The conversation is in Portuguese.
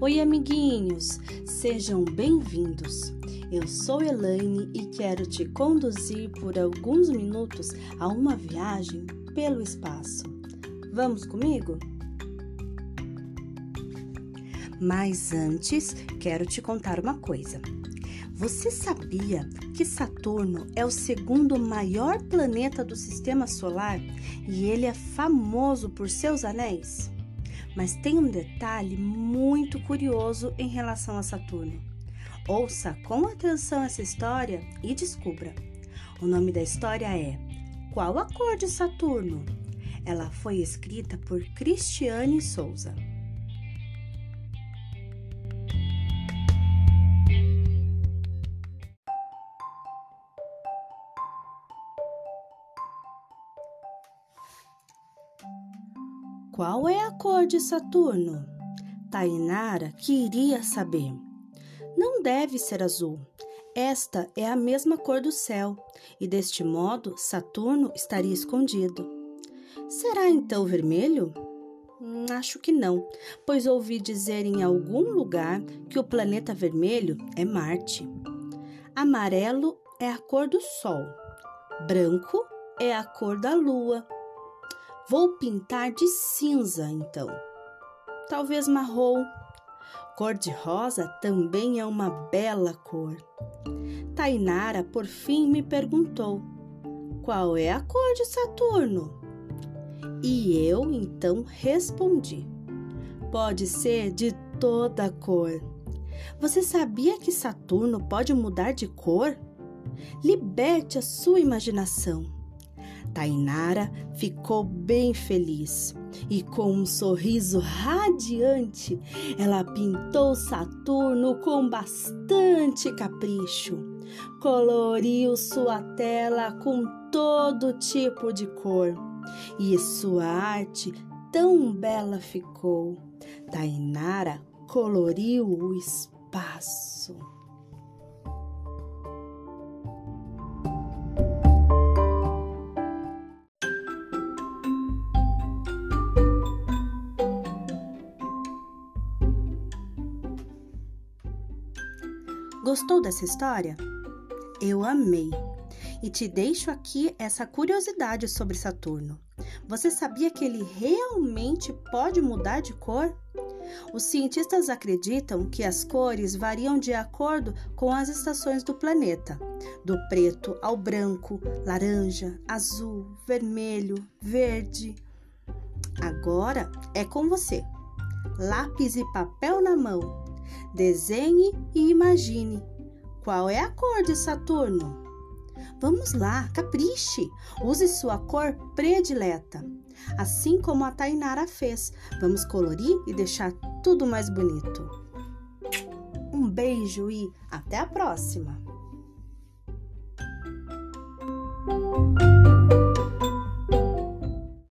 Oi, amiguinhos, sejam bem-vindos. Eu sou Elaine e quero te conduzir por alguns minutos a uma viagem pelo espaço. Vamos comigo? Mas antes, quero te contar uma coisa. Você sabia que Saturno é o segundo maior planeta do sistema solar e ele é famoso por seus anéis? Mas tem um detalhe muito curioso em relação a Saturno. Ouça com atenção essa história e descubra. O nome da história é Qual a cor de Saturno? Ela foi escrita por Cristiane Souza. Qual é a cor de Saturno? Tainara queria saber. Não deve ser azul. Esta é a mesma cor do céu, e deste modo Saturno estaria escondido. Será então vermelho? Hum, acho que não, pois ouvi dizer em algum lugar que o planeta vermelho é Marte. Amarelo é a cor do Sol, branco é a cor da Lua Vou pintar de cinza então. Talvez marrom. Cor de rosa também é uma bela cor. Tainara por fim me perguntou: Qual é a cor de Saturno? E eu então respondi: Pode ser de toda cor. Você sabia que Saturno pode mudar de cor? Liberte a sua imaginação. Tainara ficou bem feliz e, com um sorriso radiante, ela pintou Saturno com bastante capricho. Coloriu sua tela com todo tipo de cor e sua arte tão bela ficou. Tainara coloriu o espaço. Gostou dessa história? Eu amei. E te deixo aqui essa curiosidade sobre Saturno. Você sabia que ele realmente pode mudar de cor? Os cientistas acreditam que as cores variam de acordo com as estações do planeta, do preto ao branco, laranja, azul, vermelho, verde. Agora é com você. Lápis e papel na mão. Desenhe e imagine qual é a cor de Saturno. Vamos lá, capriche! Use sua cor predileta, assim como a Tainara fez. Vamos colorir e deixar tudo mais bonito. Um beijo e até a próxima!